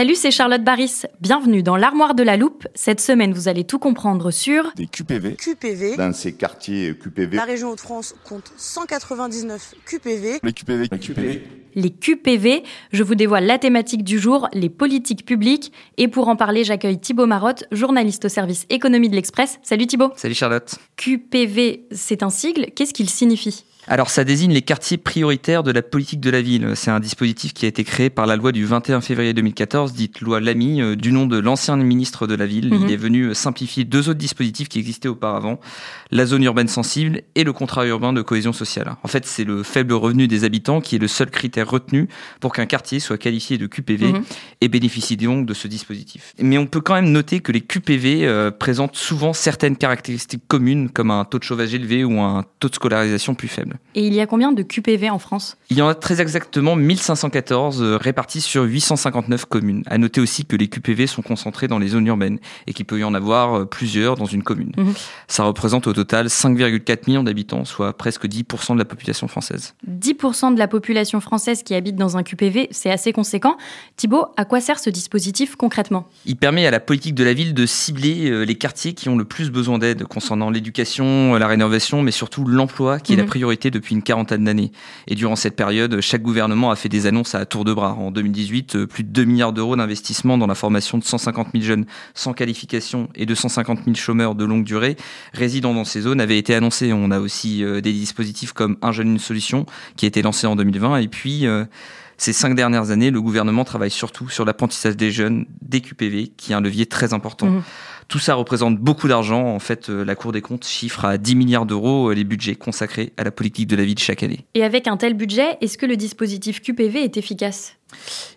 Salut, c'est Charlotte Baris. Bienvenue dans l'armoire de la loupe. Cette semaine, vous allez tout comprendre sur des QPV. QPV. Dans ces quartiers QPV. La région Hauts-de-France compte 199 QPV. Les QPV. Les QPV. les QPV. Je vous dévoile la thématique du jour, les politiques publiques. Et pour en parler, j'accueille Thibaut Marotte, journaliste au service économie de l'Express. Salut Thibaut. Salut Charlotte. QPV, c'est un sigle. Qu'est-ce qu'il signifie? Alors ça désigne les quartiers prioritaires de la politique de la ville. C'est un dispositif qui a été créé par la loi du 21 février 2014, dite loi Lamy, euh, du nom de l'ancien ministre de la ville. Mhm. Il est venu simplifier deux autres dispositifs qui existaient auparavant, la zone urbaine sensible et le contrat urbain de cohésion sociale. En fait, c'est le faible revenu des habitants qui est le seul critère retenu pour qu'un quartier soit qualifié de QPV Mhm. et bénéficie donc de ce dispositif. Mais on peut quand même noter que les QPV euh, présentent souvent certaines caractéristiques communes, comme un taux de chauffage élevé ou un taux de scolarisation plus faible. Et il y a combien de QPV en France? Il y en a très exactement 1514 euh, répartis sur 859 communes. À noter aussi que les QPV sont concentrés dans les zones urbaines et qu'il peut y en avoir euh, plusieurs dans une commune. Mhm. Ça représente au total 5,4 millions d'habitants, soit presque 10% de la population française. 10% de la population française qui habite dans un QPV, c'est assez conséquent. Thibaut, à quoi sert ce dispositif concrètement? Il permet à la politique de la ville de cibler euh, les quartiers qui ont le plus besoin d'aide concernant l'éducation, la rénovation, mais surtout l'emploi, qui est Mhm. la priorité depuis une quarantaine d'années. Et durant cette période, chaque gouvernement a fait des annonces à tour de bras. En 2018, euh, plus de 2 milliards d'euros d'investissement dans la formation de 150 000 jeunes sans qualification et 250 000 chômeurs de longue durée résidant dans ces zones avaient été annoncés. On a aussi euh, des dispositifs comme Un jeune, une solution, qui a été lancé en 2020. Et puis, euh, ces cinq dernières années, le gouvernement travaille surtout sur l'apprentissage des jeunes, des QPV, qui est un levier très important. Mhm. Tout ça représente beaucoup d'argent. En fait, euh, la Cour des comptes chiffre à 10 milliards d'euros euh, les budgets consacrés à la politique de la ville chaque année. Et avec un tel budget, est-ce que le dispositif QPV est efficace?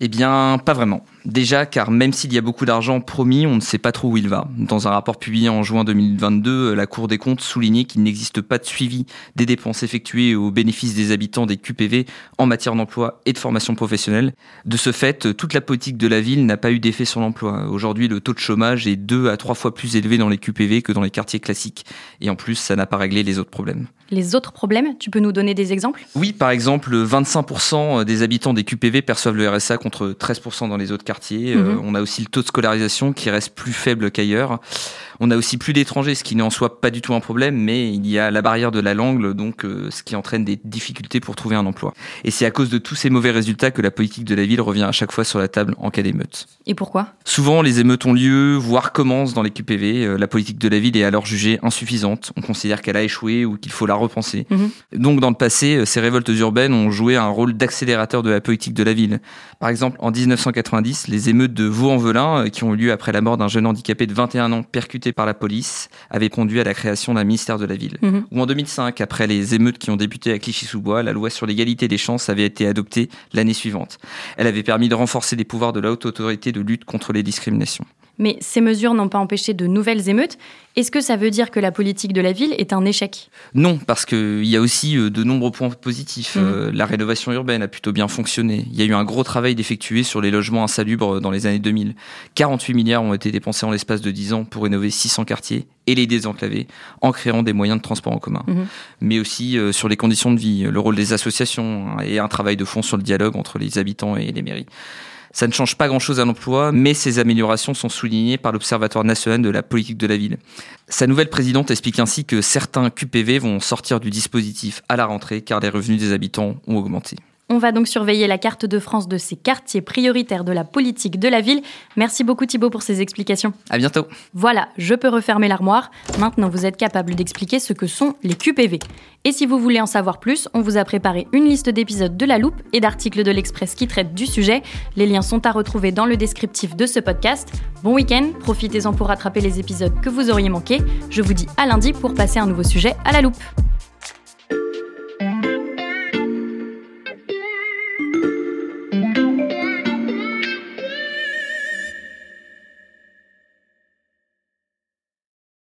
Eh bien, pas vraiment. Déjà, car même s'il y a beaucoup d'argent promis, on ne sait pas trop où il va. Dans un rapport publié en juin 2022, euh, la Cour des comptes soulignait qu'il n'existe pas de suivi des dépenses effectuées au bénéfice des habitants des QPV en matière d'emploi et de formation professionnelle. De ce fait, euh, toute la politique de la ville n'a pas eu d'effet sur l'emploi. Aujourd'hui, le taux de chômage est deux à trois fois plus élevé dans les QPV que dans les quartiers classiques. Et en plus, ça n'a pas réglé les autres problèmes. Les autres problèmes, tu peux nous donner des exemples? Oui, par exemple, 25% des habitants des QPV perçoivent le RSA contre 13% dans les autres quartiers. Euh, Mhm. on a aussi le taux de scolarisation qui reste plus faible qu'ailleurs. On a aussi plus d'étrangers, ce qui n'est en soi pas du tout un problème, mais il y a la barrière de la langue, donc euh, ce qui entraîne des difficultés pour trouver un emploi. Et c'est à cause de tous ces mauvais résultats que la politique de la ville revient à chaque fois sur la table en cas d'émeute. Et pourquoi? Souvent, les émeutes ont lieu, voire commencent dans les QPV. Euh, La politique de la ville est alors jugée insuffisante. On considère qu'elle a échoué ou qu'il faut la repenser. Mhm. Donc, dans le passé, euh, ces révoltes urbaines ont joué un rôle d'accélérateur de la politique de la ville. Par exemple, en 1990, les émeutes de Vaux-en-Velin, qui ont eu lieu après la mort d'un jeune handicapé de 21 ans percuté par la police, avaient conduit à la création d'un ministère de la ville. Mhm. Ou en 2005, après les émeutes qui ont débuté à Clichy-sous-Bois, la loi sur l'égalité des chances avait été adoptée l'année suivante. Elle avait permis de renforcer les pouvoirs de la haute autorité de lutte contre les discriminations. Mais ces mesures n'ont pas empêché de nouvelles émeutes. Est-ce que ça veut dire que la politique de la ville est un échec? Non, parce qu'il y a aussi euh, de nombreux points positifs. Mhm. Euh, la rénovation urbaine a plutôt bien fonctionné. Il y a eu un gros travail d'effectuer sur les logements insalubres dans les années 2000. 48 milliards ont été dépensés en l'espace de 10 ans pour rénover 600 quartiers et les désenclaver en créant des moyens de transport en commun. Mhm. Mais aussi euh, sur les conditions de vie, le rôle des associations hein, et un travail de fond sur le dialogue entre les habitants et les mairies. Ça ne change pas grand-chose à l'emploi, mais ces améliorations sont soulignées par l'Observatoire national de la politique de la ville. Sa nouvelle présidente explique ainsi que certains QPV vont sortir du dispositif à la rentrée car les revenus des habitants ont augmenté. On va donc surveiller la carte de France de ces quartiers prioritaires de la politique de la ville. Merci beaucoup Thibaut pour ces explications. À bientôt. Voilà, je peux refermer l'armoire. Maintenant, vous êtes capable d'expliquer ce que sont les QPV. Et si vous voulez en savoir plus, on vous a préparé une liste d'épisodes de La Loupe et d'articles de l'Express qui traitent du sujet. Les liens sont à retrouver dans le descriptif de ce podcast. Bon week-end, profitez-en pour rattraper les épisodes que vous auriez manqués. Je vous dis à lundi pour passer un nouveau sujet à La Loupe.